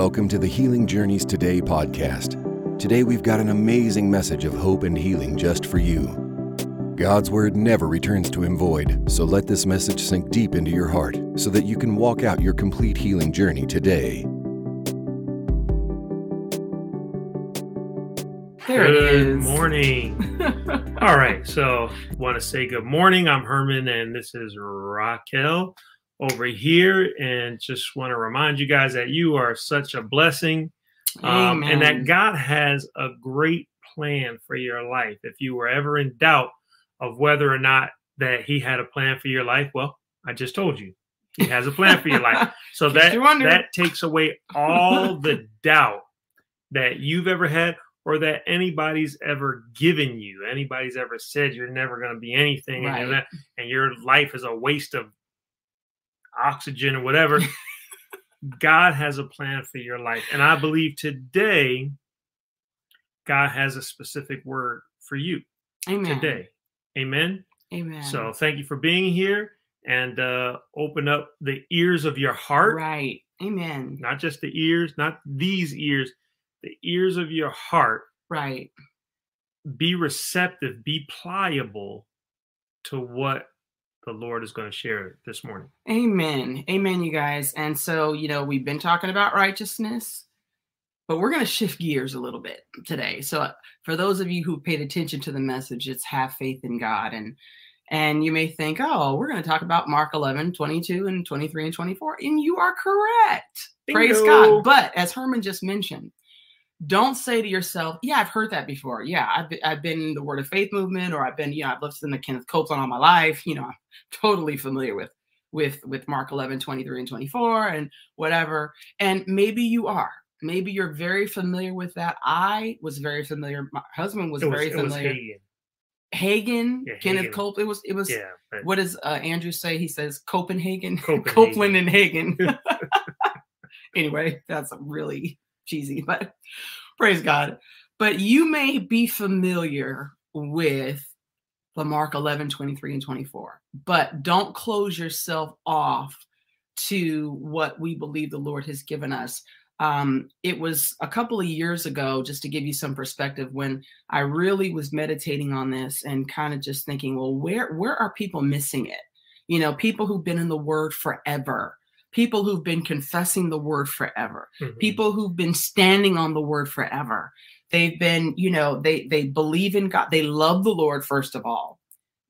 Welcome to the Healing Journeys Today podcast. Today we've got an amazing message of hope and healing just for you. God's word never returns to him void, so let this message sink deep into your heart so that you can walk out your complete healing journey today. There it good is. morning. All right, so want to say good morning. I'm Herman, and this is Raquel over here, and just want to remind you guys that you are such a blessing, um, and that God has a great plan for your life. If you were ever in doubt of whether or not that He had a plan for your life, well, I just told you He has a plan for your life. So that that takes away all the doubt that you've ever had or that anybody's ever given you. Anybody's ever said you're never going to be anything and, Right. not- and your life is a waste of oxygen or whatever. God has a plan for your life. And I believe today God has a specific word for you Amen. today. Amen. Amen. So thank you for being here and uh, open up the ears of your heart right. Amen. not just the ears, not these ears, the ears of your heart. Right. Be receptive, be pliable to what the Lord is going to share this morning. Amen. Amen, you guys. And so, you know, we've been talking about righteousness, but we're going to shift gears a little bit today. So, uh, for those of you who paid attention to the message, it's have faith in God. And and you may think, oh, we're going to talk about Mark 11, 22, and 23 and 24. And you are correct. Praise God. But as Herman just mentioned, don't say to yourself, yeah, I've heard that before. Yeah, I've been, I've been in the Word of Faith movement, or I've been, you know, I've listened to Kenneth Copeland all my life. You know, I'm totally familiar with with with Mark 11, 23 and 24 and whatever. And maybe you are. Maybe you're very familiar with that. I was very familiar. My husband was was, very it was familiar. Hagin. Yeah, Kenneth Hagin. Copeland. It was it was Yeah. but what does uh, Andrew say? He says Copenhagen, Copenhagen. Copeland and Hagin. anyway, that's really cheesy, but praise God. But you may be familiar with Mark 11, 23, and 24, but don't close yourself off to what we believe the Lord has given us. Um, it was a couple of years ago, just to give you some perspective, when I really was meditating on this and kind of just thinking, well, where where are people missing it? You know, people who've been in the Word forever, people who've been confessing the Word forever, Mhm. people who've been standing on the Word forever. They've been, you know, they they believe in God. They love the Lord first of all.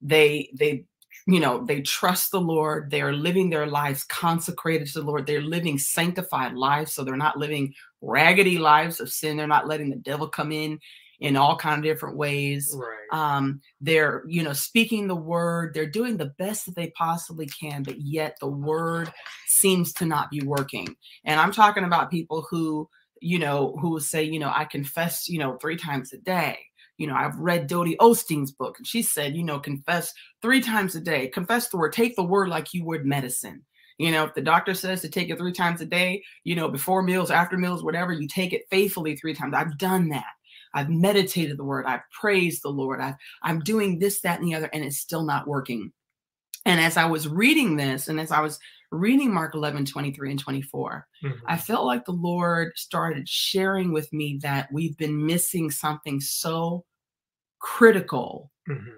They they you know they trust the lord they are living their lives consecrated to the lord they're living sanctified lives so they're not living raggedy lives of sin they're not letting the devil come in in all kind of different ways. Right. um they're you know speaking the word they're doing the best that they possibly can but yet the word seems to not be working. And i'm talking about people who you know who will say you know i confess you know three times a day. You know i've read dodie osteen's book and she said you know confess three times a day. Confess the word take the word like you would medicine. You know if the doctor says to take it three times a day you know before meals after meals whatever you take it faithfully three times. I've done that I've meditated the word. I've praised the Lord. I've, I'm doing this, that, and the other, and it's still not working. And as I was reading this, and as I was reading Mark 11, 23 and 24, Mhm. I felt like the Lord started sharing with me that we've been missing something so critical Mhm.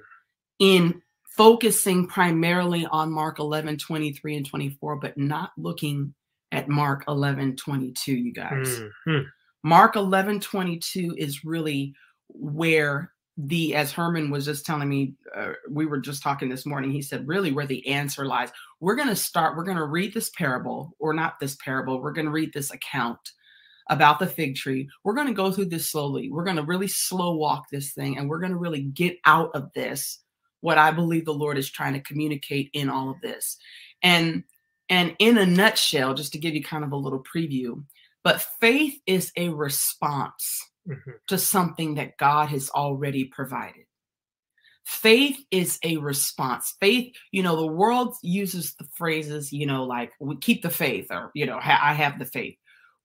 in focusing primarily on Mark 11, 23 and 24, but not looking at Mark 11, 22, you guys. Mhm. Mark 11 22 is really where the, as Herman was just telling me, uh, we were just talking this morning, he said, really where the answer lies. We're going to start, we're going to read this parable, or not this parable, we're going to read this account about the fig tree. We're going to go through this slowly. We're going to really slow walk this thing, and we're going to really get out of this what I believe the Lord is trying to communicate in all of this. And and in a nutshell, just to give you kind of a little preview, but faith is a response Mhm. to something that God has already provided. Faith is a response. Faith, you know, the world uses the phrases, you know, like we keep the faith or, you know, I have the faith.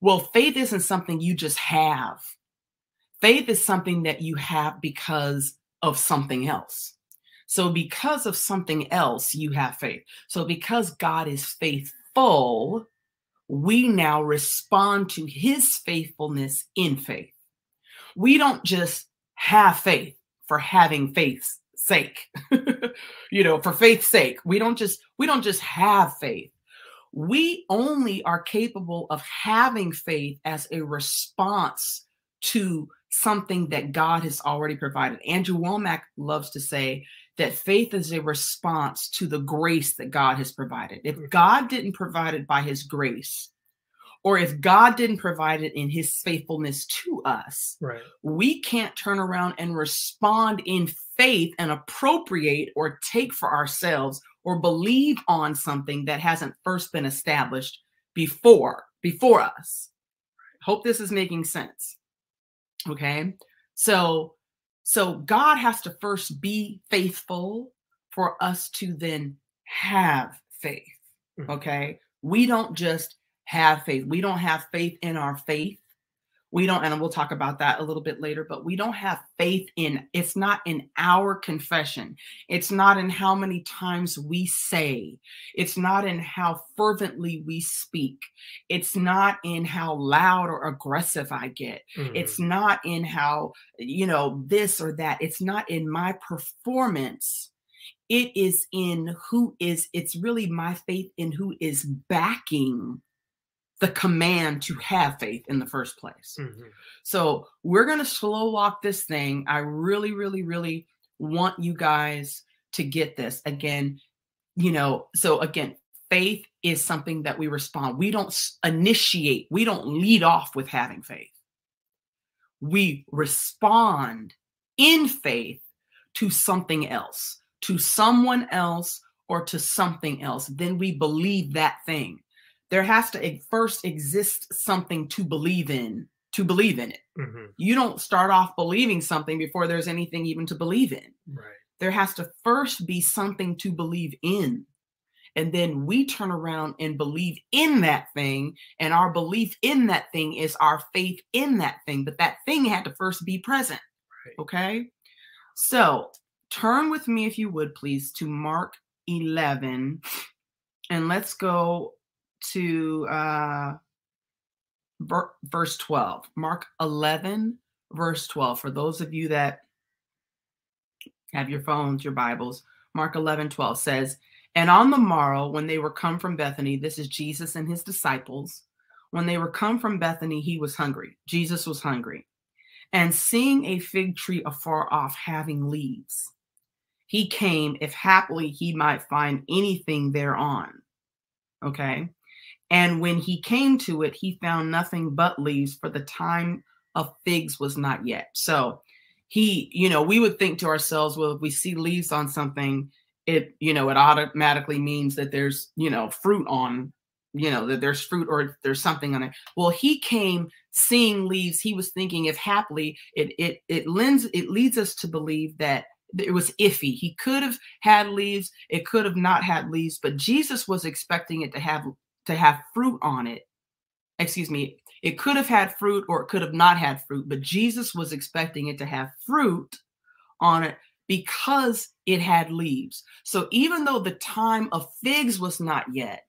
Well, faith isn't something you just have. Faith is something that you have because of something else. So, because of something else, you have faith. So, because God is faithful, we now respond to his faithfulness in faith. We don't just have faith for having faith's sake. you know, for faith's sake. We don't just we don't just have faith. We only are capable of having faith as a response to something that God has already provided. Andrew Wommack loves to say that faith is a response to the grace that God has provided. If mm. God didn't provide it by his grace, or if God didn't provide it in his faithfulness to us, right. we can't turn around and respond in faith and appropriate or take for ourselves or believe on something that hasn't first been established before before us. Hope this is making sense. Okay? So so God has to first be faithful for us to then have faith. Mm-hmm. Okay? We don't just have faith. We don't have faith in our faith we don't and we'll talk about that a little bit later but we don't have faith in it's not in our confession. It's not in how many times we say. It's not in how fervently we speak. It's not in how loud or aggressive i get. Mm-hmm. it's not in how you know this or that. It's not in my performance. It is in who is it's really my faith in who is backing the command to have faith in the first place. Mm-hmm. So we're going to slow walk this thing. I really, really, really want you guys to get this. Again, you know, so again, faith is something that we respond. We don't initiate, we don't lead off with having faith. We respond in faith to something else, to someone else, or to something else. Then we believe that thing there has to first exist something to believe in to believe in it. Mm-hmm. You don't start off believing something before there's anything even to believe in. Right. There has to first be something to believe in. And then we turn around and believe in that thing. And our belief in that thing is our faith in that thing. But that thing had to first be present. Right. Okay. So turn with me, if you would, please, to Mark 11. And let's go to uh, ver- verse 12. Mark 11, verse 12. For those of you that have your phones, your Bibles, Mark 11, 12 says, And on the morrow, when they were come from Bethany, this is Jesus and his disciples, when they were come from Bethany, he was hungry. Jesus was hungry. And seeing a fig tree afar off having leaves, he came, if haply he might find anything thereon. Okay. And when he came to it, he found nothing but leaves, for the time of figs was not yet. So he, you know, we would think to ourselves, well, if we see leaves on something, it, you know, it automatically means that there's, you know, fruit on, you know, that there's fruit or there's something on it. Well, he came seeing leaves. He was thinking if happily it it it lends it leads us to believe that it was iffy. He could have had leaves, it could have not had leaves, but Jesus was expecting it to have to have fruit on it. Excuse me, it could have had fruit or it could have not had fruit, but Jesus was expecting it to have fruit on it because it had leaves. So even though the time of figs was not yet,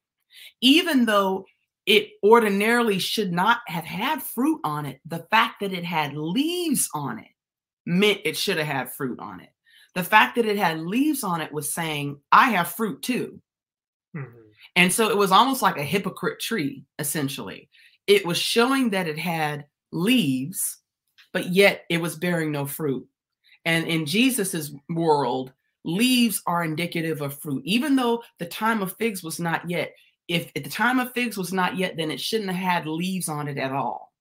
even though it ordinarily should not have had fruit on it, the fact that it had leaves on it meant it should have had fruit on it. The fact that it had leaves on it was saying, I have fruit too. Mm-hmm. And so it was almost like a hypocrite tree, essentially. It was showing that it had leaves, but yet it was bearing no fruit. And in Jesus's world, leaves are indicative of fruit. Even though the time of figs was not yet, if at the time of figs was not yet, then it shouldn't have had leaves on it at all.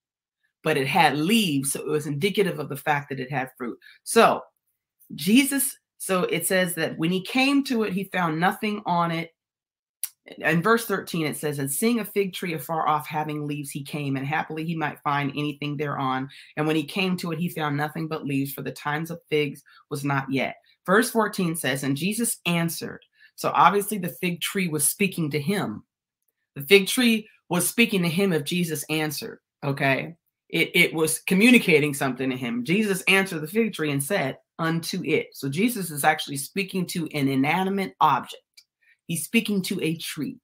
But it had leaves, so it was indicative of the fact that it had fruit. So Jesus, so it says that when he came to it, he found nothing on it in verse 13 it says and seeing a fig tree afar off having leaves he came and happily he might find anything thereon. And when he came to it he found nothing but leaves for the times of figs was not yet. Verse 14 says and jesus answered. So obviously the fig tree was speaking to him. The fig tree was speaking to him if jesus answered okay? It, it was communicating something to him. Jesus answered the fig tree and said unto it. So jesus is actually speaking to an inanimate object He's speaking to a tree.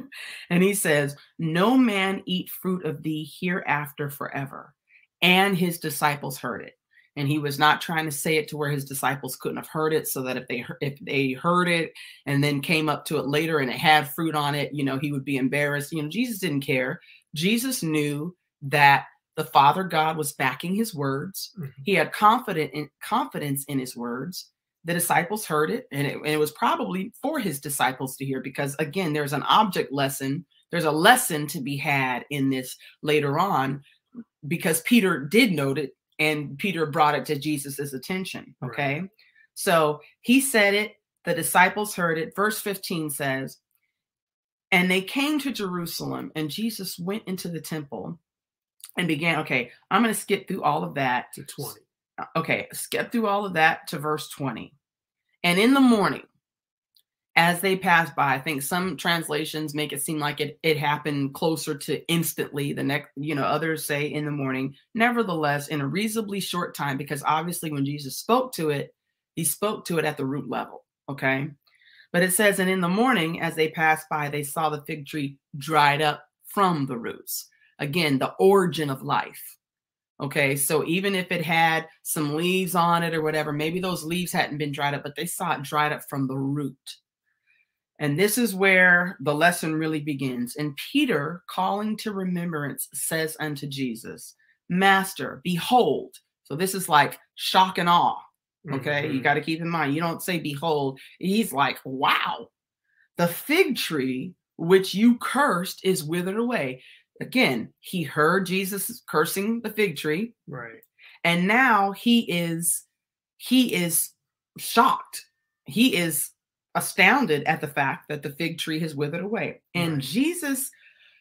and he says, No man eat fruit of thee hereafter forever. And his disciples heard it. And he was not trying to say it to where his disciples couldn't have heard it, so that if they if they heard it and then came up to it later and it had fruit on it, you know, he would be embarrassed. You know, Jesus didn't care. Jesus knew that the Father God was backing his words. Mm-hmm. He had confident in, confidence in his words the disciples heard it and, it and it was probably for his disciples to hear because again there's an object lesson there's a lesson to be had in this later on because peter did note it and peter brought it to jesus's attention okay? Right. so he said it the disciples heard it. Verse 15 says and they came to jerusalem and jesus went into the temple and began okay i'm going to skip through all of that. To 20 okay, skip through all of that to verse 20. And in the morning, as they passed by, I think some translations make it seem like it, it happened closer to instantly the next, you know, others say in the morning. Nevertheless, in a reasonably short time, because obviously when Jesus spoke to it, he spoke to it at the root level. Okay. But it says, and in the morning, as they passed by, they saw the fig tree dried up from the roots. Again, the origin of life. Okay, so even if it had some leaves on it or whatever, maybe those leaves hadn't been dried up, but they saw it dried up from the root. And this is where the lesson really begins. And Peter, calling to remembrance, says unto Jesus, Master, behold. So this is like shock and awe. Okay, mm-hmm. you got to keep in mind, you don't say behold. He's like, wow, the fig tree which you cursed is withered away again, he heard Jesus cursing the fig tree. Right. And now he is he is shocked. He is astounded at the fact that the fig tree has withered away. And right. Jesus,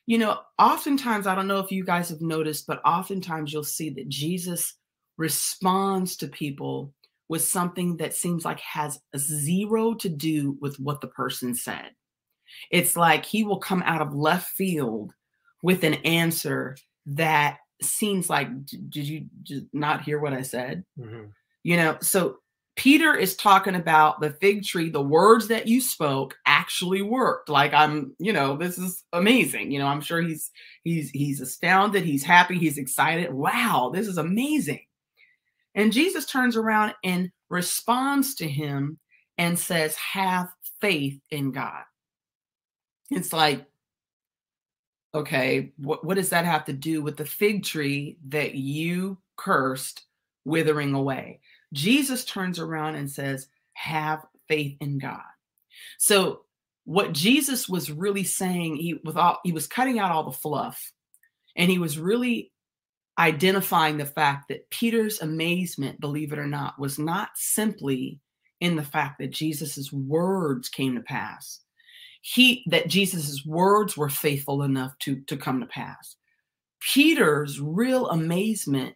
you know, oftentimes I don't know if you guys have noticed, but oftentimes you'll see that Jesus responds to people with something that seems like has zero to do with what the person said. It's like he will come out of left field with an answer that seems like did you not hear what i said? Mm-hmm. you know so peter is talking about the fig tree the words that you spoke actually worked. Like i'm you know this is amazing. You know i'm sure he's he's he's astounded he's happy he's excited. Wow this is amazing. And jesus turns around and responds to him and says have faith in god. It's like okay, what, what does that have to do with the fig tree that you cursed withering away? Jesus turns around and says, have faith in God. So what Jesus was really saying, he with all he was cutting out all the fluff, and he was really identifying the fact that Peter's amazement, believe it or not, was not simply in the fact that Jesus's words came to pass, he that Jesus's words were faithful enough to to come to pass. Peter's real amazement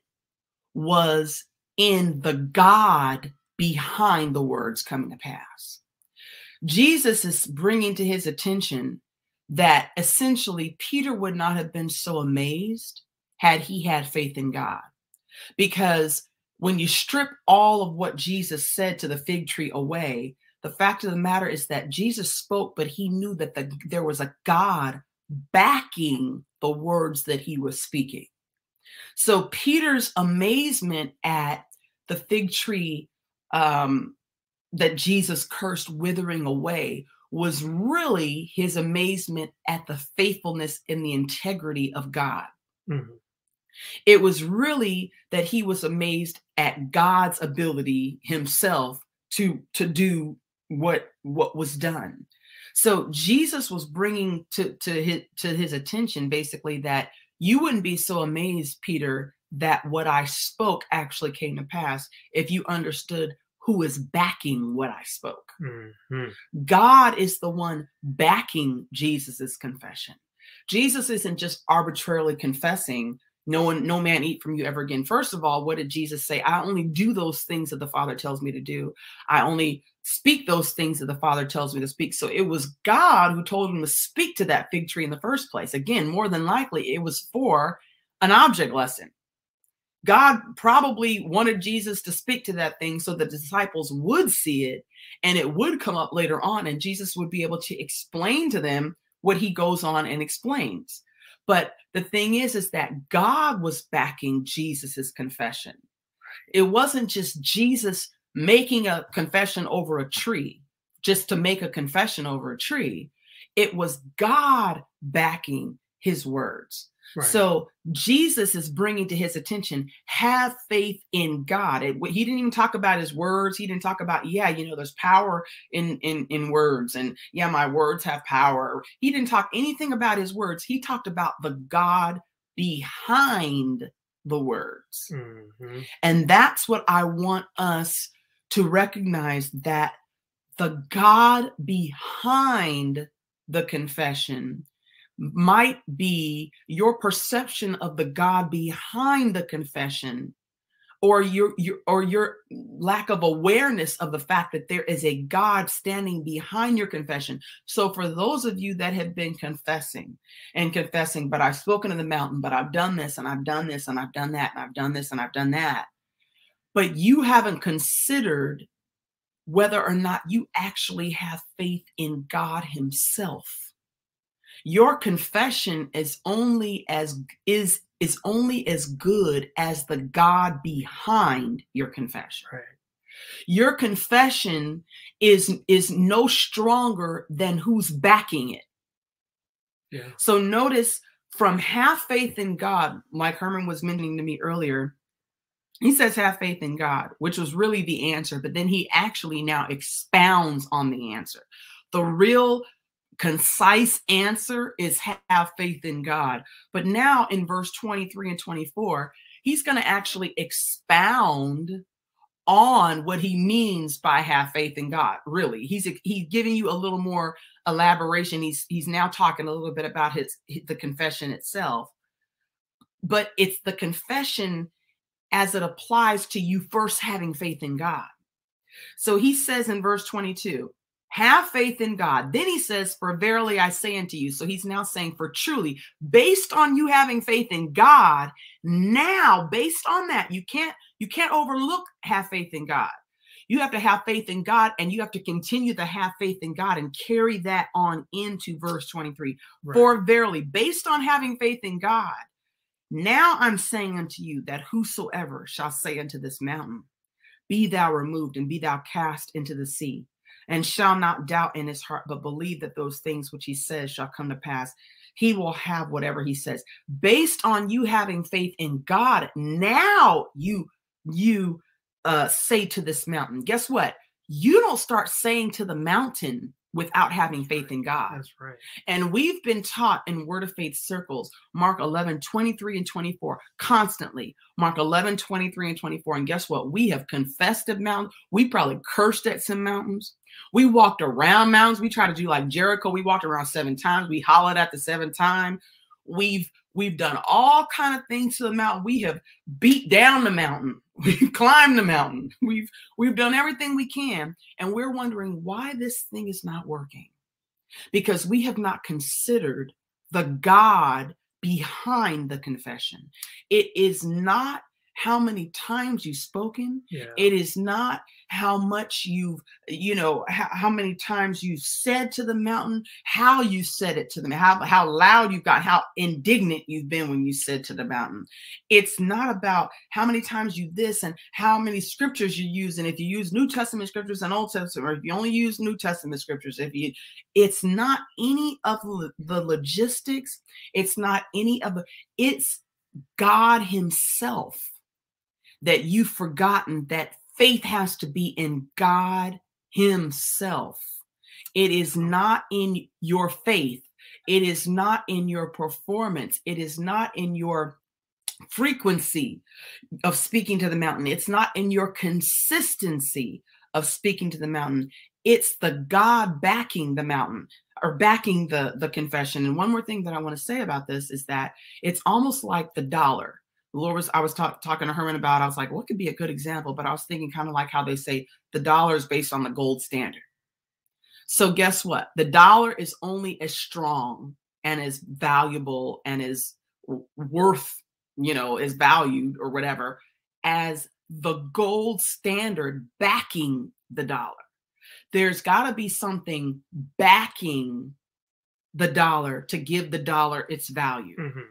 was in the God behind the words coming to pass. Jesus is bringing to his attention that essentially Peter would not have been so amazed had he had faith in God. Because when you strip all of what Jesus said to the fig tree away, the fact of the matter is that Jesus spoke, but he knew that the, there was a God backing the words that he was speaking. So Peter's amazement at the fig tree um, that Jesus cursed withering away was really his amazement at the faithfulness and the integrity of God. Mm-hmm. It was really that he was amazed at God's ability himself to to do what what was done. So jesus was bringing to to his to his attention basically that you wouldn't be so amazed peter that what i spoke actually came to pass if you understood who is backing what i spoke. Mm-hmm. god is the one backing jesus's confession. Jesus isn't just arbitrarily confessing no one no man eat from you ever again. First of all what did jesus say? I only do those things that the father tells me to do. I only speak those things that the father tells me to speak so it was god who told him to speak to that fig tree in the first place again more than likely it was for an object lesson god probably wanted jesus to speak to that thing so the disciples would see it and it would come up later on and jesus would be able to explain to them what he goes on and explains. But the thing is, is that God was backing Jesus's confession. It wasn't just Jesus making a confession over a tree, just to make a confession over a tree. It was God backing his words. Right. So Jesus is bringing to his attention, have faith in God. It, he didn't even talk about his words. He didn't talk about, yeah, you know, there's power in in in words, and yeah, my words have power. He didn't talk anything about his words. He talked about the God behind the words, mm-hmm. and that's what I want us to recognize that the God behind the confession might be your perception of the God behind the confession or your, your or your lack of awareness of the fact that there is a God standing behind your confession. So for those of you that have been confessing and confessing, but I've spoken to the mountain, but I've done this and I've done this and I've done that and I've done this and I've done that, but you haven't considered whether or not you actually have faith in God Himself your confession is only as is is only as good as the god behind your confession right. your confession is is no stronger than who's backing it yeah. so notice from half faith in god like herman was mentioning to me earlier he says have faith in god which was really the answer but then he actually now expounds on the answer the real concise answer is have faith in God. But now in verse 23 and 24, he's going to actually expound on what he means by have faith in God. Really, he's he's giving you a little more elaboration. He's he's now talking a little bit about his the confession itself. But it's the confession as it applies to you first having faith in God. So he says in verse 22, have faith in God. Then he says, For verily I say unto you. So he's now saying, For truly, based on you having faith in God, now based on that, you can't you can't overlook have faith in God. You have to have faith in God and you have to continue to have faith in God and carry that on into verse 23. Right. For verily, based on having faith in God, now I'm saying unto you that whosoever shall say unto this mountain, Be thou removed and be thou cast into the sea and shall not doubt in his heart, but believe that those things which he says shall come to pass. He will have whatever he says. Based on you having faith in God, now you you uh say to this mountain. Guess what? You don't start saying to the mountain, without having faith in God. That's right. And we've been taught in Word of Faith circles, Mark 11, 23 and 24, constantly. Mark 11, 23 and 24. And guess what? We have confessed at mountains. We probably cursed at some mountains. We walked around mountains. We tried to do like Jericho. We walked around seven times. We hollered at the seventh time. We've we've done all kind of things to the mountain. We have beat down the mountain. We've climbed the mountain. We've we've done everything we can, and we're wondering why this thing is not working. Because we have not considered the God behind the confession. It is not how many times you've spoken. Yeah. It is not how much you've, you know, how, how many times you said to the mountain, how you said it to them, how, how loud you got, how indignant you've been when you said to the mountain. It's not about how many times you this and how many scriptures you use. And if you use New Testament scriptures and Old Testament, or if you only use New Testament scriptures, if you, it's not any of the logistics. It's not any of the, it's God Himself that you've forgotten that faith has to be in God Himself. It is not in your faith, it is not in your performance, it is not in your frequency of speaking to the mountain, it's not in your consistency of speaking to the mountain. It's the God backing the mountain or backing the the confession. And one more thing that I want to say about this is that it's almost like the dollar Lord was I was talk, talking to Herman about. I was like, what could be a good example? But I was thinking kind of like how they say the dollar is based on the gold standard. So guess what? The dollar is only as strong and as valuable and as worth, you know, is valued or whatever as the gold standard backing the dollar. There's got to be something backing the dollar to give the dollar its value. Mhm.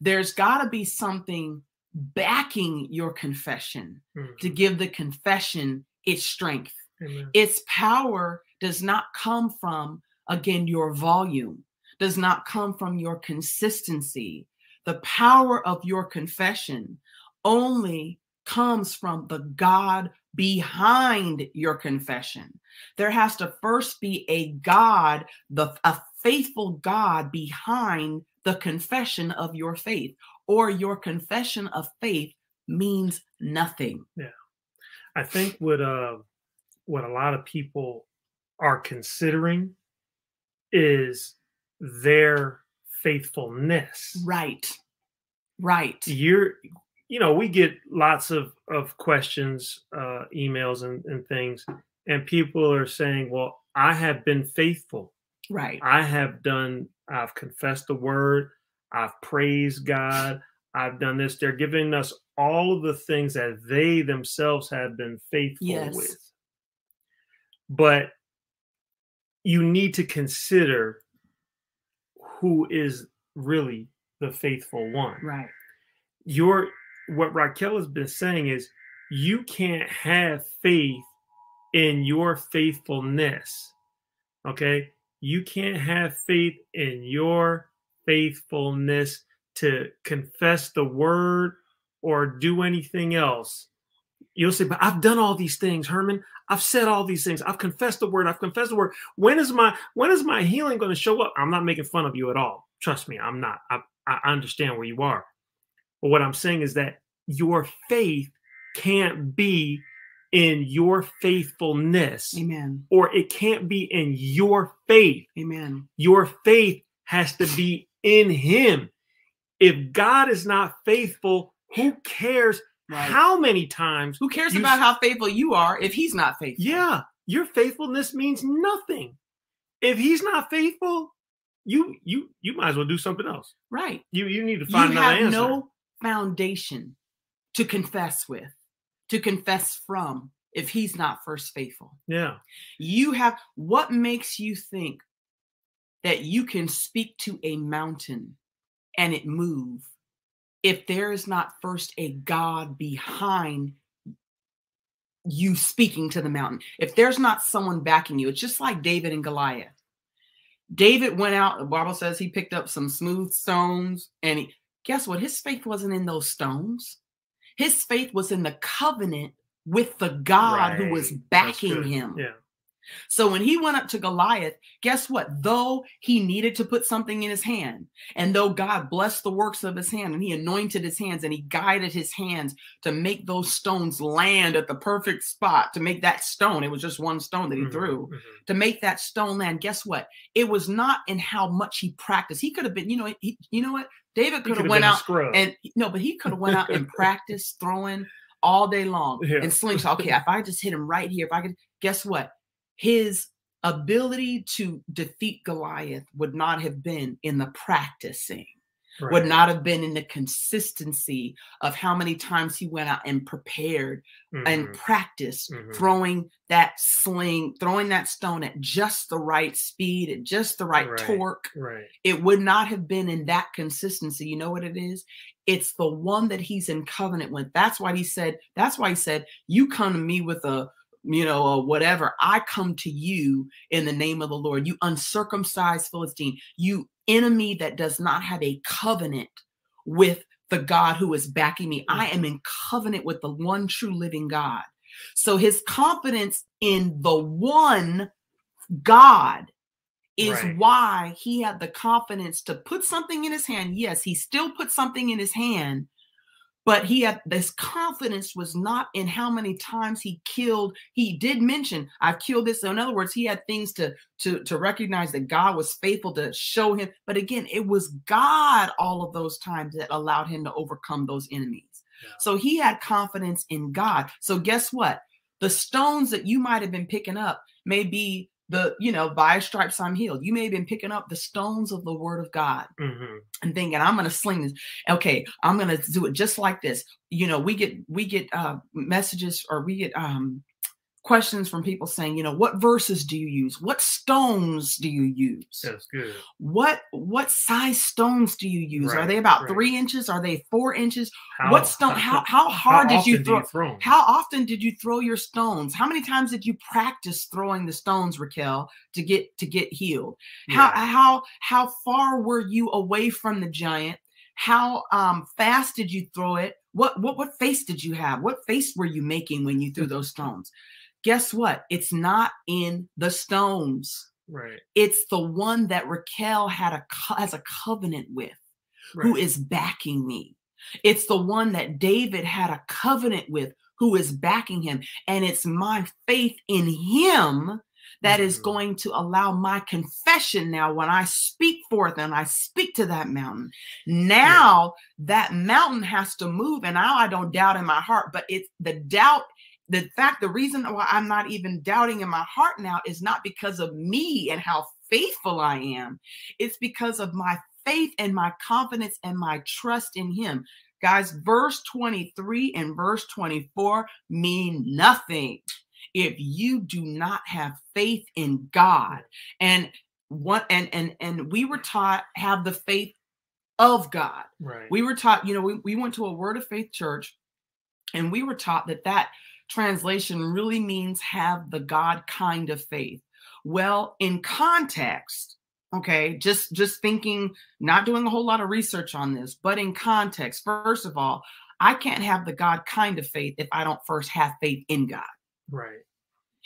There's got to be something backing your confession Mhm. to give the confession its strength. Amen. Its power does not come from, again, your volume, does not come from your consistency. The power of your confession only comes from the God behind your confession. There has to first be a God, the a faithful God behind the confession of your faith, or your confession of faith means nothing. Yeah. I think what uh what a lot of people are considering is their faithfulness. Right. Right. You're you know, we get lots of of questions, uh emails and, and things, and people are saying, Well, I have been faithful. Right. I have done, I've confessed the word, I've praised God, I've done this. They're giving us all of the things that they themselves have been faithful Yes. with. But you need to consider who is really the faithful one. Right. Your what Raquel has been saying is you can't have faith in your faithfulness. Okay? You can't have faith in your faithfulness to confess the word or do anything else. You'll say, but I've done all these things, Herman. I've said all these things. I've confessed the word. I've confessed the word. When is my when is my healing going to show up? I'm not making fun of you at all. Trust me, I'm not. I, I understand where you are. But what I'm saying is that your faith can't be in your faithfulness, Amen. or it can't be in your faith. Amen. Your faith has to be in Him. If God is not faithful, who cares Right. how many times? Who cares you about how faithful you are if he's not faithful? Yeah, your faithfulness means nothing. If He's not faithful, you you you might as well do something else. Right. You you need to You find another have answer. no foundation to confess with, to confess from, if he's not first faithful. yeah, You have what makes you think that you can speak to a mountain and it move if there is not first a God behind you speaking to the mountain. If there's not someone backing you, it's just like David and Goliath. David went out, the Bible says he picked up some smooth stones and he guess what? His faith wasn't in those stones. His faith was in the covenant with the God who was backing him. Yeah, So when he went up to Goliath, guess what? Though he needed to put something in his hand, and though God blessed the works of his hand and he anointed his hands and he guided his hands to make those stones land at the perfect spot, to make that stone, it was just one stone that he Mhm, threw, mhm. to make that stone land. Guess what? It was not in how much he practiced. He could have been, you know, he, you know what? David could have went out and no, but he could have went out and practiced throwing all day long Yeah. and slingshot. Okay, if I just hit him right here, if I could, guess what? His ability to defeat Goliath would not have been in the practicing, would not have been in the consistency of how many times he went out and prepared and Mhm, practiced mhm. throwing that sling, throwing that stone at just the right speed, at just the right Right. torque right. it would not have been in that consistency. You know what it is? It's the one that he's in covenant with. That's why he said, that's why he said, You come to me with a, you know, a whatever. I come to you in the name of the Lord. You uncircumcised Philistine, you enemy that does not have a covenant with the God who is backing me. I am mm-hmm. in covenant with the one true living God. So his confidence in the one God is Right. why he had the confidence to put something in his hand. Yes, he still put something in his hand, but he had this confidence was not in how many times he killed. He did mention, I've killed this. So in other words, he had things to to to recognize that God was faithful to show him. But again, it was God all of those times that allowed him to overcome those enemies. Yeah. So he had confidence in God. So guess what? The stones that you might have been picking up may be the, you know, by stripes I'm healed. You may have been picking up the stones of the word of God Mhm. and thinking, I'm gonna sling this. Okay, I'm gonna do it just like this. You know, we get we get uh messages or we get um questions from people saying, you know, what verses do you use? What stones do you use? That's good. What what size stones do you use? Right, Are they about right. three inches? Are they four inches? How, what stone? How how hard did you throw? throw 'em? How often did you throw your stones? How many times did you practice throwing the stones, Raquel, to get to get healed? How Yeah. how how far were you away from the giant? How um fast did you throw it? What what what face did you have? What face were you making when you threw those stones? Guess what? It's not in the stones. Right. It's the one that Raquel had a has a covenant with who right. is backing me. It's the one that David had a covenant with who is backing him. And it's my faith in him that is Mhm. going to allow my confession now when I speak forth and I speak to that mountain. Now that mountain has to move. And now I don't doubt in my heart, but it's the doubt. The fact, the reason why I'm not even doubting in my heart now is not because of me and how faithful I am. It's because of my faith and my confidence and my trust in him. Guys, verse 23 and verse 24 mean nothing if you do not have faith in God. And what and and and we were taught have the faith of God. right. We were taught, you know, we, we went to a word of faith church and we were taught that that translation really means have the God kind of faith. Well, in context, okay, just just thinking, not doing a whole lot of research on this, but in context, first of all, I can't have the God kind of faith if I don't first have faith in God right.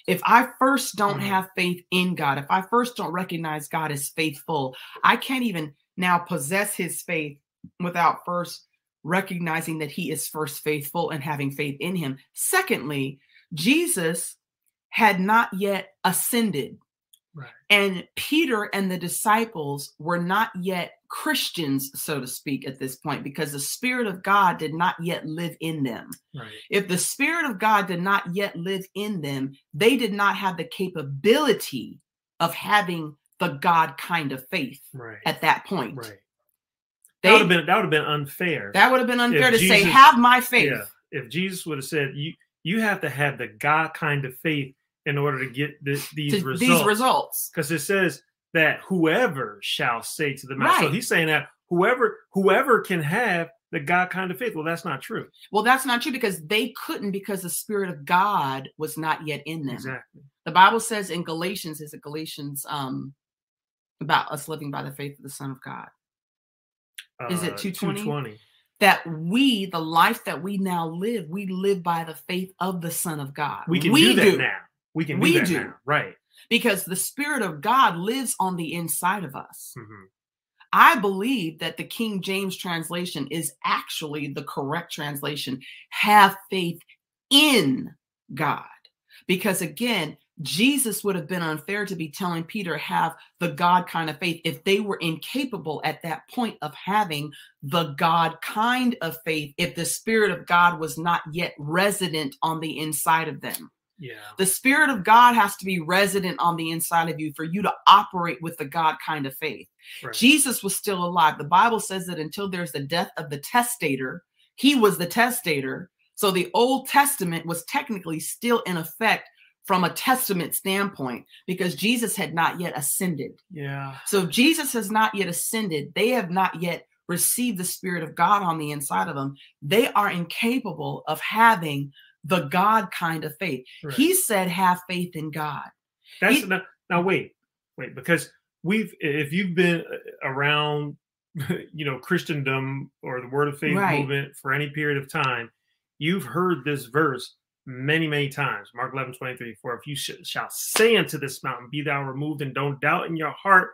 if I first don't Mhm. have faith in God, if I first don't recognize God as faithful, I can't even now possess his faith without first recognizing that he is first faithful and having faith in him. Secondly, Jesus had not yet ascended. Right. And Peter and the disciples were not yet Christians, so to speak, at this point, because the Spirit of God did not yet live in them. Right. If the Spirit of God did not yet live in them, they did not have the capability of having the God kind of faith Right. at that point. Right. They, That would have been that would have been unfair. that would have been unfair to say, have my faith. Yeah. If Jesus would have said you you have to have the God kind of faith in order to get this, these to results. these results. because it says that whoever shall say to the mountain. So he's saying that whoever whoever can have the God kind of faith. Well, that's not true. Well, that's not true because they couldn't because the Spirit of God was not yet in them. Exactly. The Bible says in Galatians, is it Galatians um about us living by the faith of the Son of God? Is it Uh, 220? 220. That we, the life that we now live, we live by the faith of the Son of God. We can do that now. We can do We that do. now. Right. because the Spirit of God lives on the inside of us. Mhm. I believe that the King James translation is actually the correct translation. Have faith in God. Because again, Jesus would have been unfair to be telling Peter, have the God kind of faith if they were incapable at that point of having the God kind of faith, if the Spirit of God was not yet resident on the inside of them. Yeah. The Spirit of God has to be resident on the inside of you for you to operate with the God kind of faith. Right. Jesus was still alive. The Bible says that until there's the death of the testator, he was the testator. So the Old Testament was technically still in effect from a testament standpoint because Jesus had not yet ascended. Yeah. So if Jesus has not yet ascended, they have not yet received the Spirit of God on the inside of them. They are incapable of having the God kind of faith. Right. He said, have faith in God. That's He- now, now wait, wait, because we've if you've been uh, around you know Christendom or the word of faith Right. movement for any period of time, you've heard this verse many, many times. Mark 11, 23, for if you sh- shall say unto this mountain, be thou removed, and don't doubt in your heart,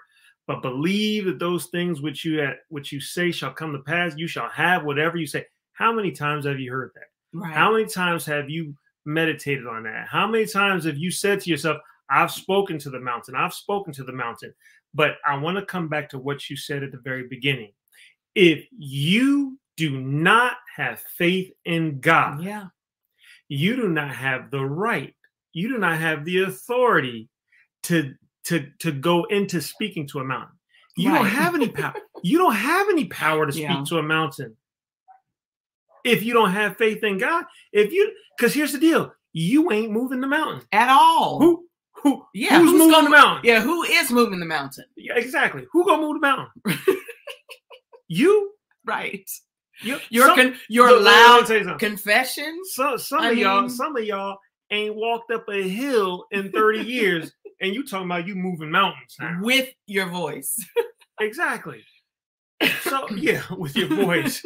but believe that those things which you at which you say shall come to pass, you shall have whatever you say. How many times have you heard that? Right. How many times have you meditated on that? How many times have you said to yourself, I've spoken to the mountain, I've spoken to the mountain? But I want to come back to what you said at the very beginning. If you do not have faith in God, yeah. You do not have the right, you do not have the authority to to to go into speaking to a mountain. You don't have any power. You don't have any power to speak Yeah. to a mountain if you don't have faith in God. If you because here's the deal. you ain't moving the mountain at all. Who who yeah, who's, moving gonna, the mountain? Yeah, who is moving the mountain? Yeah, exactly. Who gonna move the mountain? you right. You, your some, con, your look, loud confession. confessions. Some some I of y'all, some of y'all ain't walked up a hill in 30 years, and you talking about you moving mountains now. with your voice. Exactly. So yeah, with your voice.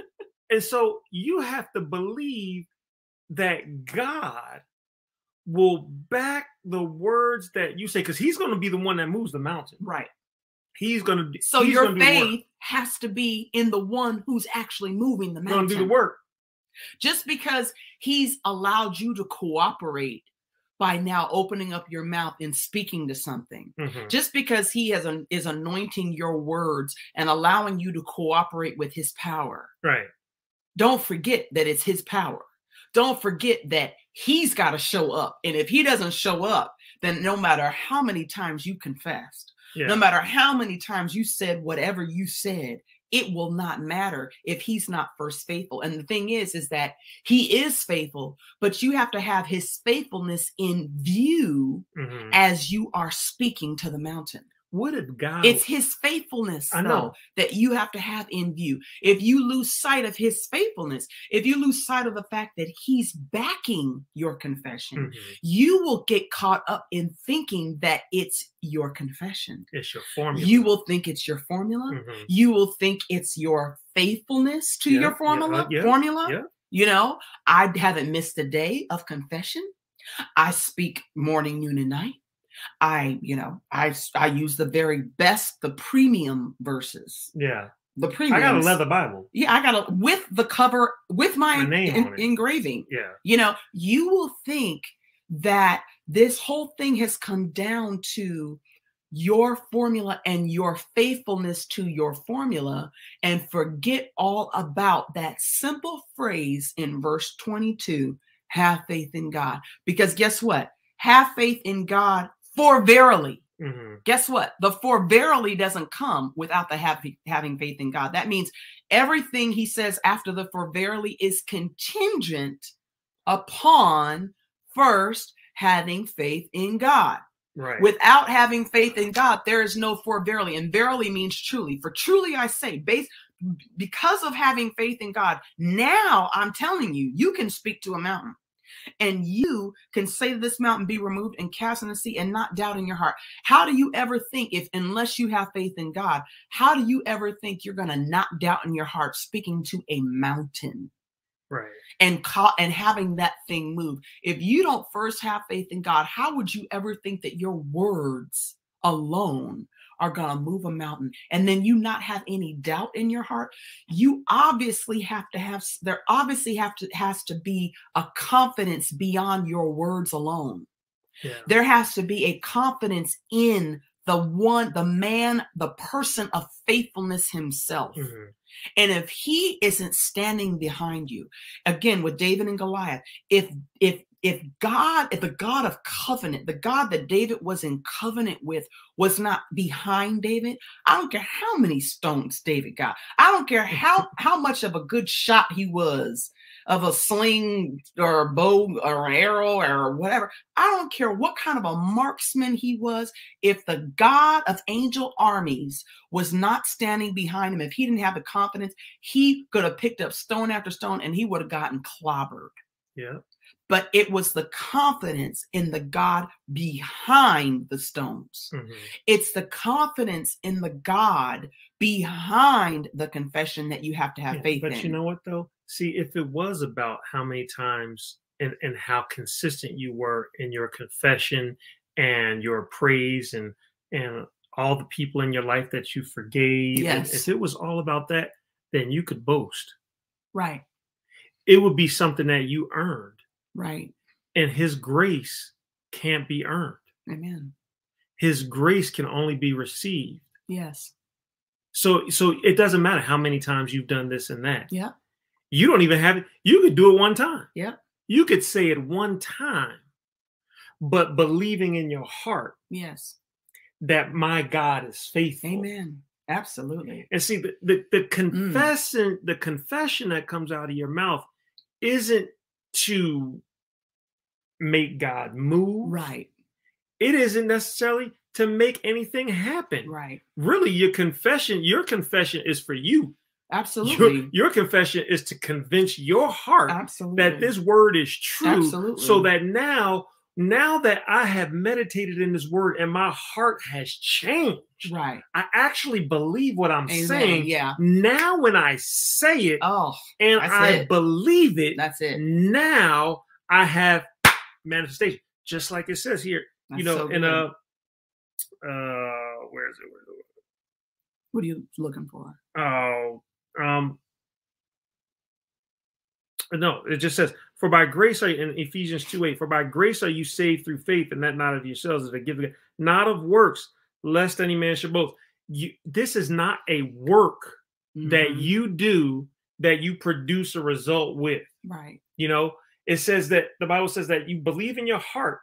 and so you have to believe that God will back the words that you say, because He's going to be the one that moves the mountain. right. He's going to. So he's your gonna do the work. faith has to be in the one who's actually moving the mountain. Gonna do the work. Just because he's allowed you to cooperate by now opening up your mouth and speaking to something. Mhm. Just because he has an, is anointing your words and allowing you to cooperate with his power. Right. Don't forget that it's his power. Don't forget that he's got to show up. And if he doesn't show up, then no matter how many times you confessed, Yeah. no matter how many times you said whatever you said, it will not matter if he's not first faithful. And the thing is, is that he is faithful, but you have to have his faithfulness in view Mhm. as you are speaking to the mountain. What did God? It's his faithfulness, I though, know. that you have to have in view. If you lose sight of his faithfulness, if you lose sight of the fact that he's backing your confession, Mhm. you will get caught up in thinking that it's your confession. It's your formula. You will think it's your formula. Mhm. You will think it's your faithfulness to Yeah, your yeah, formula. uh, yeah, formula. yeah. You know, I haven't missed a day of confession. I speak morning, noon, and night. I, you know, I I use the very best, the premium verses. Yeah. The premium. I got a leather Bible. Yeah, I got a with the cover with my, My name en- engraving. Yeah. You know, you will think that this whole thing has come down to your formula and your faithfulness to your formula and forget all about that simple phrase in verse 22 have faith in God. Because guess what? Have faith in God for verily. hmm Guess what? The for verily doesn't come without the have, having faith in God. That means everything he says after the for verily is contingent upon first having faith in God. Right. Without having faith in God, there is no for verily. And verily means truly. For truly I say, based because of having faith in God, now I'm telling you, you can speak to a mountain. And you can say to this mountain, be removed and cast in the sea, and not doubt in your heart. How do you ever think, if unless you have faith in God, how do you ever think you're going to not doubt in your heart speaking to a mountain? right. and caught and having that thing move. If you don't first have faith in God, how would you ever think that your words alone are going to move a mountain and then you not have any doubt in your heart? You obviously have to have there obviously have to has to be a confidence beyond your words alone. Yeah. There has to be a confidence in the one the man the person of faithfulness himself. Mhm. And if he isn't standing behind you, again with David and Goliath, if if if God, if the God of covenant, the God that David was in covenant with, was not behind David, I don't care how many stones David got. I don't care how how much of a good shot he was of a sling or a bow or an arrow or whatever. I don't care what kind of a marksman he was. If the God of angel armies was not standing behind him, if he didn't have the confidence, he could have picked up stone after stone and he would have gotten clobbered. Yeah. But it was the confidence in the God behind the stones. Mhm. It's the confidence in the God behind the confession that you have to have Yeah, faith but in. you know what though? See, if it was about how many times and, and how consistent you were in your confession and your praise and and all the people in your life that you forgave, and Yes. if it was all about that, then you could boast. right, It would be something that you earned, right. and His grace can't be earned. Amen. His grace can only be received. Yes. So so it doesn't matter how many times you've done this and that. Yeah. You don't even have it. You could do it one time. Yeah. You could say it one time, but believing in your heart Yes. that my God is faithful. Amen. Absolutely. And see the the, the Mm. confession, the confession that comes out of your mouth isn't to make God move. Right. It isn't necessarily to make anything happen. Right. Really, your confession, your confession is for you. Absolutely. Your, your confession is to convince your heart Absolutely. that this word is true. Absolutely. So that now, now that I have meditated in this word and my heart has changed, right. I actually believe what I'm Amen. saying. Yeah. Now, when I say it Oh, and I it. believe it, that's it. now I have manifestation, just like it says here. That's you know, so in a uh, where is it? Where is it? what are you looking for? Oh, um, no, it just says, "For by grace are you, in Ephesians two eight. For by grace are you saved through faith, and that not of yourselves is a gift, not of works, lest any man should boast." You, this is not a work that Mhm. you do that you produce a result with. right. You know, it says that the Bible says that you believe in your heart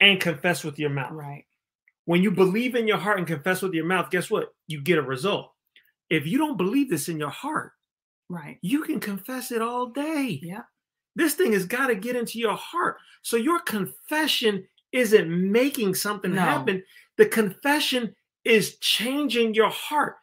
and confess with your mouth. Right. When you believe in your heart and confess with your mouth, guess what? You get a result. If you don't believe this in your heart, Right. you can confess it all day. Yeah. This thing has got to get into your heart. So your confession isn't making something No. happen. The confession is changing your heart.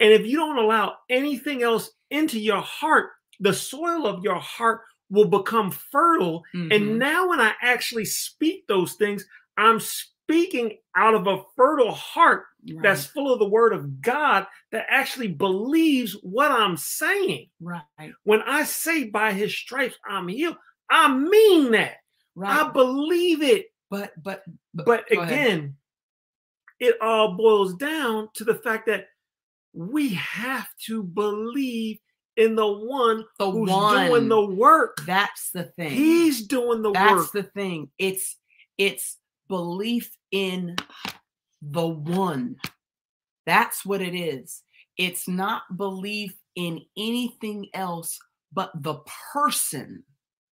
And if you don't allow anything else into your heart, the soil of your heart will become fertile. Mhm. And now, when I actually speak those things, I'm speaking out of a fertile heart right. that's full of the word of God that actually believes what I'm saying. right. When I say by his stripes I'm healed, I mean that. Right. I believe it. but but But ahead. again, it all boils down to the fact that we have to believe in the one the who's one doing the work. that's the thing. He's doing the that's work. That's the thing. It's it's belief in the one. That's what it is. It's not belief in anything else but the person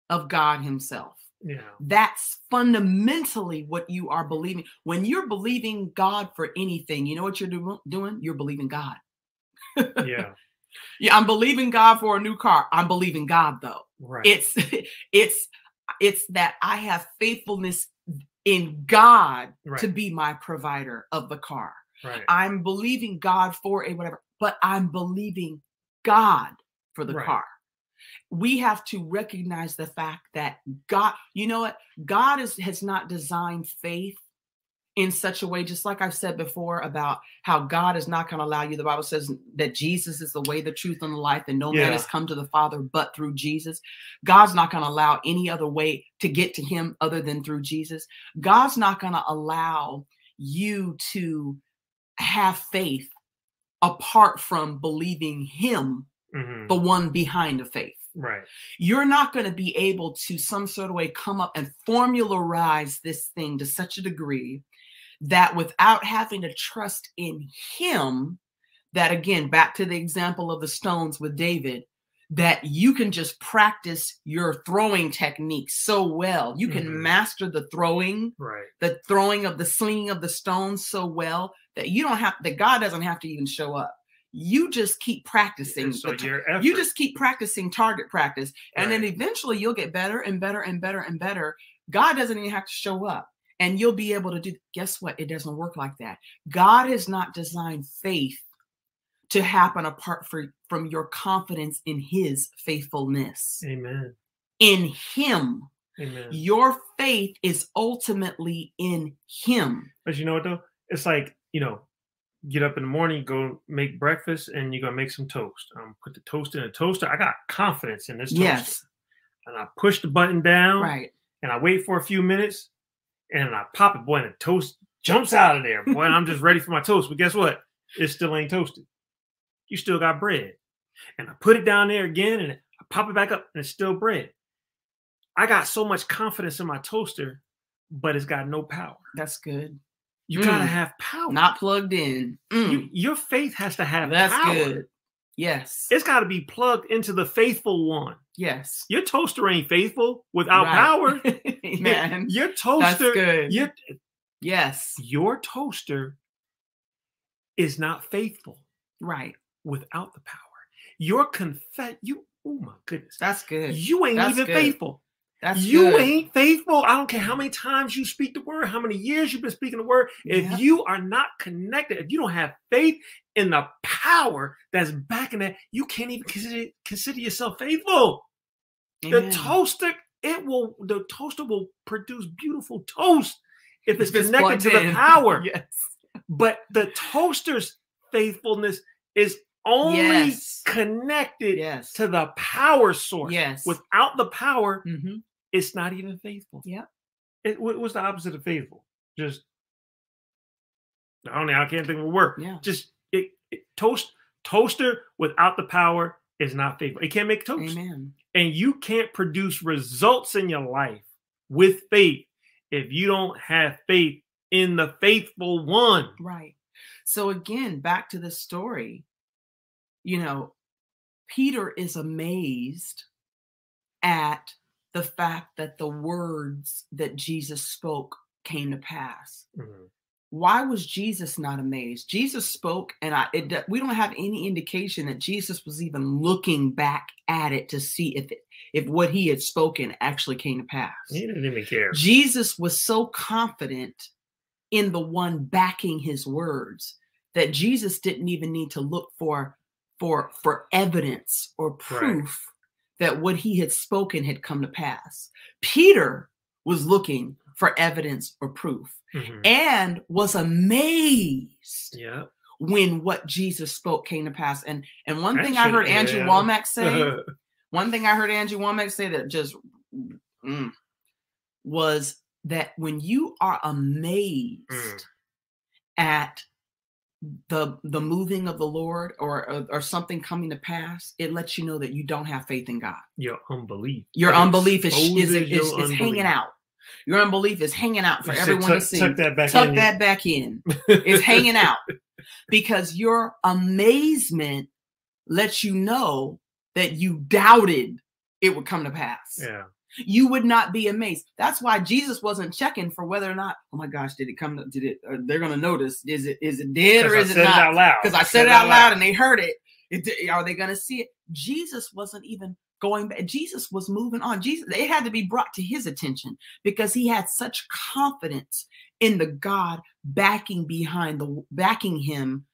of God Himself. yeah. That's fundamentally what you are believing. When you're believing God for anything, you know what you're do- doing? You're believing God. Yeah. Yeah, I'm believing God for a new car. I'm believing God though. Right. It's it's it's that I have faithfulness in God right. to be my provider of the car. right. I'm believing God for a whatever, but I'm believing God for the Right. car. We have to recognize the fact that God, you know what? God is, has not designed faith in such a way, just like I've said before about how God is not going to allow you. The Bible says that Jesus is the way, the truth, and the life, and no man has come to the Father but through Jesus. God's not going to allow any other way to get to Him other than through Jesus. God's not going to allow you to have faith apart from believing Him, Mhm. the one behind the faith. Right. You're not going to be able to, some sort of way, come up and formularize this thing to such a degree that without having to trust in Him, that again, back to the example of the stones with David, that you can just practice your throwing technique so well. You can Mhm. master the throwing Right. the throwing of the slinging of the stones so well that you don't have that God doesn't have to even show up. You just keep practicing. So the you just keep practicing target practice, and then eventually you'll get better and better and better and better. God doesn't even have to show up, and you'll be able to do. Guess what? It doesn't work like that. God has not designed faith to happen apart for, from your confidence in His faithfulness. Amen. In Him, Amen. your faith is ultimately in Him. But you know what though? It's like, you know, get up in the morning, go make breakfast, and you're gonna make some toast. Um, put the toast in a toaster. I got confidence in this toaster. Yes, And I push the button down right. and I wait for a few minutes and I pop it, boy, and the toast jumps out of there. Boy, and I'm just ready for my toast. But guess what? It still ain't toasted. You still got bread. And I put it down there again and I pop it back up and it's still bread. I got so much confidence in my toaster, but it's got no power. That's good. You gotta Mm. have power. Not plugged in. Mm, You- your faith has to have that's power. good. Yes. It's got to be plugged into the faithful one. yes. Your toaster ain't faithful without Right. power. Man. Your That's toaster, good. your, Yes. your toaster is not faithful Right. without the power. Your confess, you, oh my goodness, That's good. you ain't That's even good. faithful. That's you good. ain't faithful. I don't care how many times you speak the word, how many years you've been speaking the word. If Yep. you are not connected, if you don't have faith in the power that's backing that, you can't even consider, consider yourself faithful. The toaster, it will the toaster will produce beautiful toast if it's it's connected to the power. yes. But the toaster's faithfulness is only Yes. connected Yes. to the power source. Yes. Without the power, hmm it's not even faithful. Yeah. It, what- what's the opposite of faithful? Just I don't know. I can't think of a word. Yeah. Just it, it- toast toaster without the power is not faithful. It can't make toast, Amen. and you can't produce results in your life with faith if you don't have faith in the faithful one. Right. So again, back to the story. You know, Peter is amazed at the fact that the words that Jesus spoke came to pass. Mm-hmm. Why was Jesus not amazed? Jesus spoke, and I, it, we don't have any indication that Jesus was even looking back at it to see if it, if what he had spoken actually came to pass. He didn't even care. Jesus was so confident in the one backing his words that Jesus didn't even need to look for for for evidence or proof that what he had spoken had come to pass. Peter was looking for evidence or proof Mhm. and was amazed Yeah. when what Jesus spoke came to pass. And and one thing I heard Andrew yeah. Wommack say one thing I heard Andrew Wommack say that just mm, was that when you are amazed Mm. at the the moving of the Lord or, or or something coming to pass, it lets you know that you don't have faith in God. Your unbelief. Your unbelief is is, is, is, hanging out. Your unbelief is hanging out for You everyone tuck, to see. Tuck that back Tuck in. that back in. It's hanging out because your amazement lets you know that you doubted it would come to pass. Yeah. You would not be amazed. That's why Jesus wasn't checking for whether or not, oh my gosh, did it come did it, or they're going to notice, is it, is it dead or 'Cause I is it not? Because I said it out loud and they heard it. It- Are they going to see it? Jesus wasn't even going back. Jesus was moving on. Jesus, it had to be brought to his attention because he had such confidence in the God backing behind the backing him,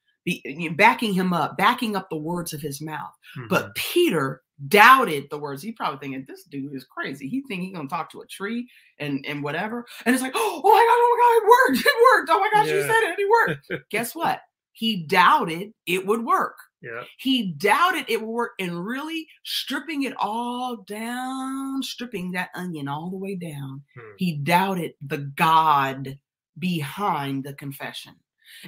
backing him up, backing up the words of his mouth. Mhm. But Peter doubted the words. He probably thinking this dude is crazy. He think he gonna talk to a tree and and whatever. And it's like, oh, oh my god, oh my god, it worked, it worked. Oh my gosh, you said it, it worked. Guess what? He doubted it would work. yeah. He doubted it would work and really stripping it all down, stripping that onion all the way down. Hmm. He doubted the God behind the confession.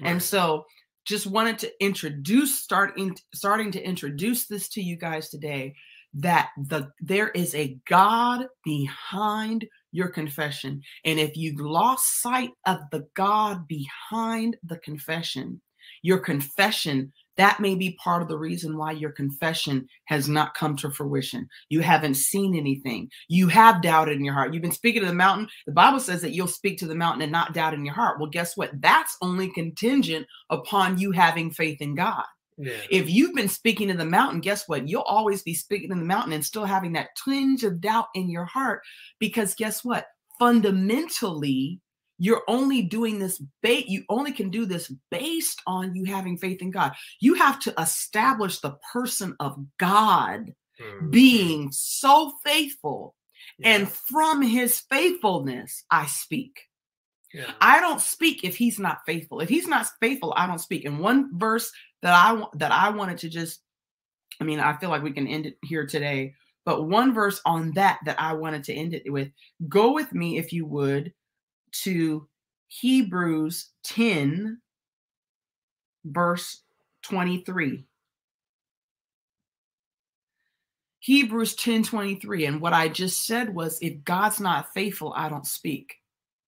And so just wanted to introduce starting starting to introduce this to you guys today that the there is a God behind your confession. And if you've lost sight of the God behind the confession, your confession that may be part of the reason why your confession has not come to fruition. You haven't seen anything. You have doubted in your heart. You've been speaking to the mountain. The Bible says that you'll speak to the mountain and not doubt in your heart. Well, guess what? That's only contingent upon you having faith in God. yeah. If you've been speaking to the mountain, guess what? You'll always be speaking to the mountain and still having that twinge of doubt in your heart because guess what? Fundamentally, you're only doing this bait you only can do this based on you having faith in God. You have to establish the person of God Mhm. being so faithful Yeah. and from his faithfulness I speak. yeah. I don't speak if he's not faithful. If he's not faithful, I don't speak. And one verse that I that I wanted to just I mean, I feel like we can end it here today, but one verse on that that I wanted to end it with. Go with me if you would to Hebrews 10 verse 23. Hebrews 10 23. And what I just said was if God's not faithful, I don't speak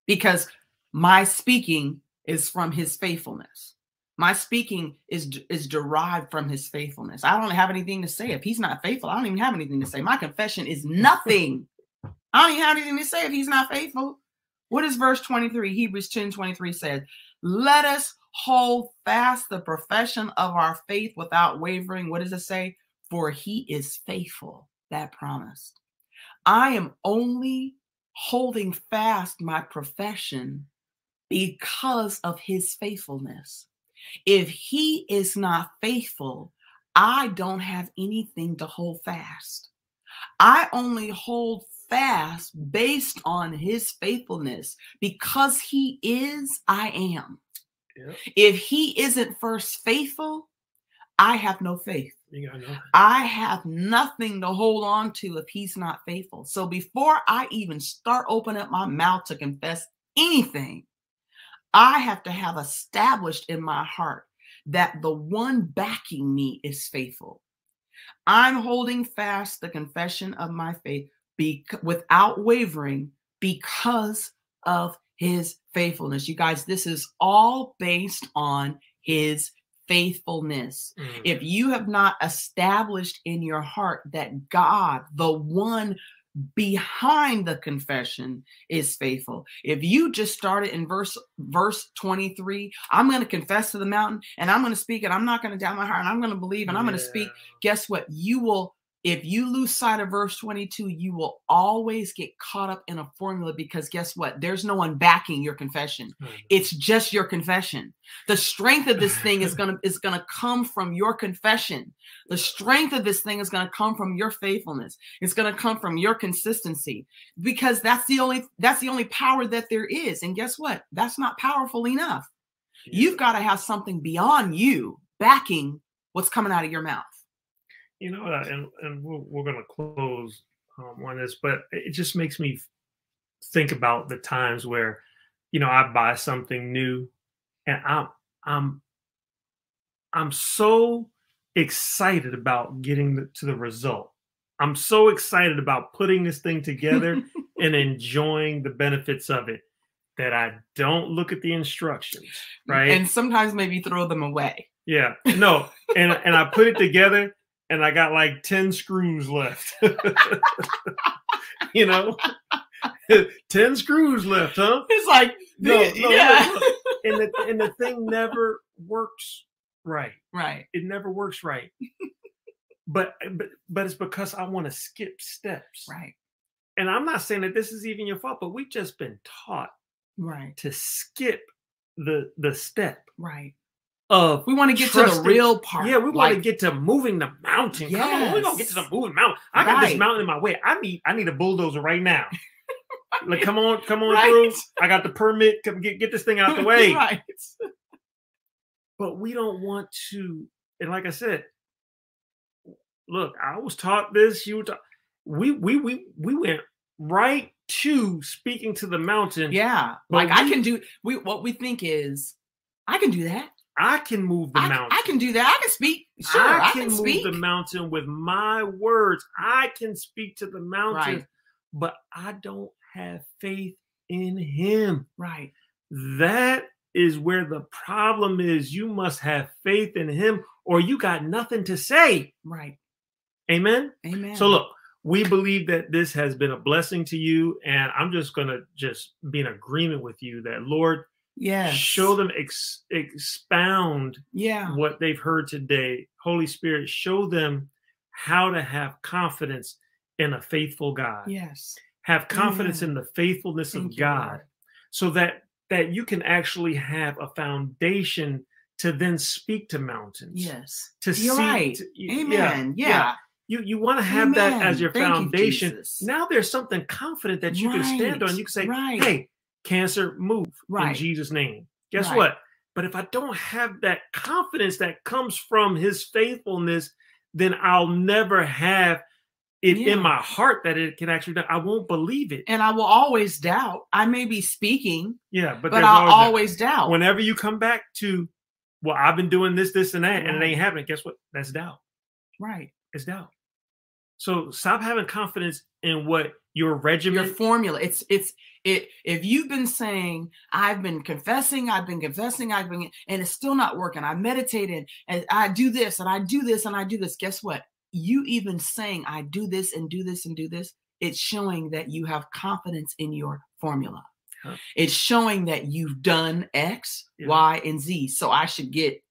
because my speaking is from his faithfulness. My speaking is is derived from his faithfulness. I don't have anything to say. If he's not faithful, I don't even have anything to say. My confession is nothing. I don't even have anything to say if he's not faithful. What does verse 23, Hebrews 10 23 says? Let us hold fast the profession of our faith without wavering. What does it say? For he is faithful, that promised. I am only holding fast my profession because of his faithfulness. If he is not faithful, I don't have anything to hold fast. I only hold fast based on his faithfulness because he is, I am. Yep. If he isn't first faithful, I have no faith. I have nothing to hold on to if he's not faithful. So before I even start opening up my mouth to confess anything, I have to have established in my heart that the one backing me is faithful. I'm holding fast the confession of my faith be- without wavering because of his faithfulness. You guys, this is all based on his faithfulness. Mm. If you have not established in your heart that God, the one behind the confession is faithful. If you just started in verse verse 23, I'm going to confess to the mountain and I'm going to speak and I'm not going to doubt my heart and I'm going to believe and I'm going to speak. Guess what? You will if you lose sight of verse 22, you will always get caught up in a formula because guess what? There's no one backing your confession. Mm-hmm. It's just your confession. The strength of this thing is gonna is gonna come from your confession. The strength of this thing is gonna come from your faithfulness. It's gonna come from your consistency because that's the only that's the only power that there is. And guess what? That's not powerful enough. You've got to have something beyond you backing what's coming out of your mouth you know, and and we're, we're going to close um, on this, but it just makes me think about the times where, you know, I buy something new, and I'm I'm I'm so excited about getting the, to the result. I'm so excited about putting this thing together and enjoying the benefits of it that I don't look at the instructions, right? And sometimes maybe throw them away. Yeah, no, and and I put it together and I got like 10 screws left. you know, 10 screws left, huh? It's like, no, no yeah. and, the, and the thing never works right. Right. It never works right. but, but, but it's because I want to skip steps. Right. And I'm not saying that this is even your fault, but we've just been taught right to skip the the step. Right of we want to get trusting. to the real part. Yeah, we want to get to moving the mountain. Yes. Come on, we're gonna get to the moving mountain. I got this mountain in my way. I need I need a bulldozer right now. like, come on, come on right. through. I got the permit. Come get get this thing out of the way. right. But we don't want to, and like I said, look, I was taught this. You were taught. We we we we went right to speaking to the mountain. Yeah, like we, I can do. We what we think is I can do that. I can move the I, mountain. I can do that. I can speak. Sure, I, can, I can, move speak. the mountain with my words. I can speak to the mountain, right. but I don't have faith in him. Right. That is where the problem is. You must have faith in him or you got nothing to say. Right. Amen. Amen. So look, we believe that this has been a blessing to you and I'm just going to just be in agreement with you that Lord yeah show them ex- expound yeah what they've heard today holy spirit show them how to have confidence in a faithful god yes have confidence in the faithfulness Thank of god you, so that that you can actually have a foundation to then speak to mountains yes to You're see right. to, amen yeah. yeah. You, you want to have Amen. that as your Thank foundation. You, now there's something confident that you right. can stand on. You can say, right. "Hey, cancer move right. in Jesus' name. Guess right. what? But if I don't have that confidence that comes from his faithfulness, then I'll never have it yeah. in my heart that it can actually I won't believe it. And I will always doubt. I may be speaking. Yeah, but, but I'll always doubt. doubt. Whenever you come back to, well, I've been doing this, this, and that, right. and it ain't happening. Guess what? That's doubt. Right. It's doubt. So stop having confidence in what your regimen your formula it's it's it if you've been saying i've been confessing i've been confessing i've been and it's still not working i meditated and i do this and i do this and i do this guess what you even saying i do this and do this and do this it's showing that you have confidence in your formula huh. it's showing that you've done x yeah. y and z so i should get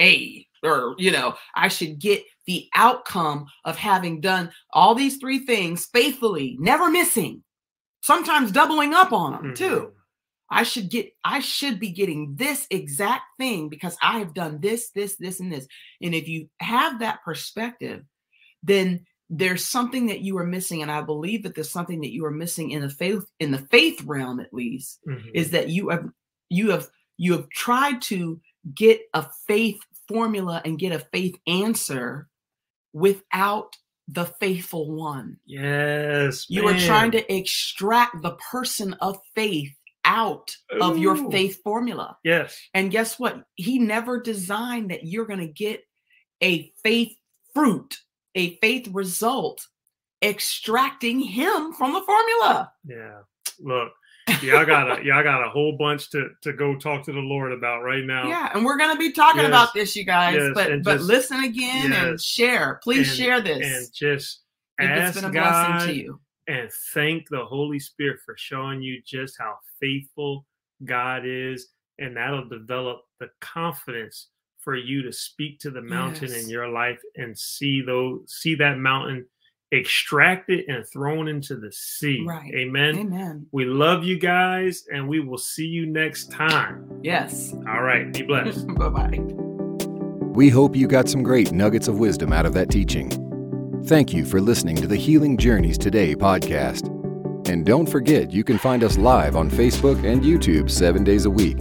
a or you know i should get the outcome of having done all these three things faithfully never missing sometimes doubling up on them mm-hmm. too i should get i should be getting this exact thing because i have done this this this and this and if you have that perspective then there's something that you are missing and i believe that there's something that you are missing in the faith in the faith realm at least mm-hmm. is that you have you have you have tried to get a faith formula and get a faith answer without the faithful one. Yes. You man. are trying to extract the person of faith out Ooh. of your faith formula. Yes. And guess what? He never designed that you're going to get a faith fruit, a faith result extracting him from the formula. Yeah. Look, y'all got a y'all got a whole bunch to to go talk to the Lord about right now. Yeah, and we're gonna be talking yes, about this, you guys. Yes, but but listen again yes, and share. Please and, share this. And just ask it's been a God blessing to you. And thank the Holy Spirit for showing you just how faithful God is, and that'll develop the confidence for you to speak to the mountain in your life and see those see that mountain extracted and thrown into the sea. Right. Amen. Amen. We love you guys and we will see you next time. Yes. All right. Be blessed. bye bye. We hope you got some great nuggets of wisdom out of that teaching. Thank you for listening to the Healing Journeys Today podcast. And don't forget, you can find us live on Facebook and YouTube seven days a week.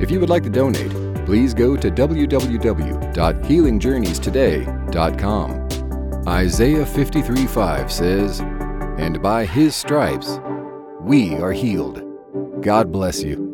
If you would like to donate, please go to www.healingjourneystoday.com. Isaiah 53 5 says, And by his stripes we are healed. God bless you.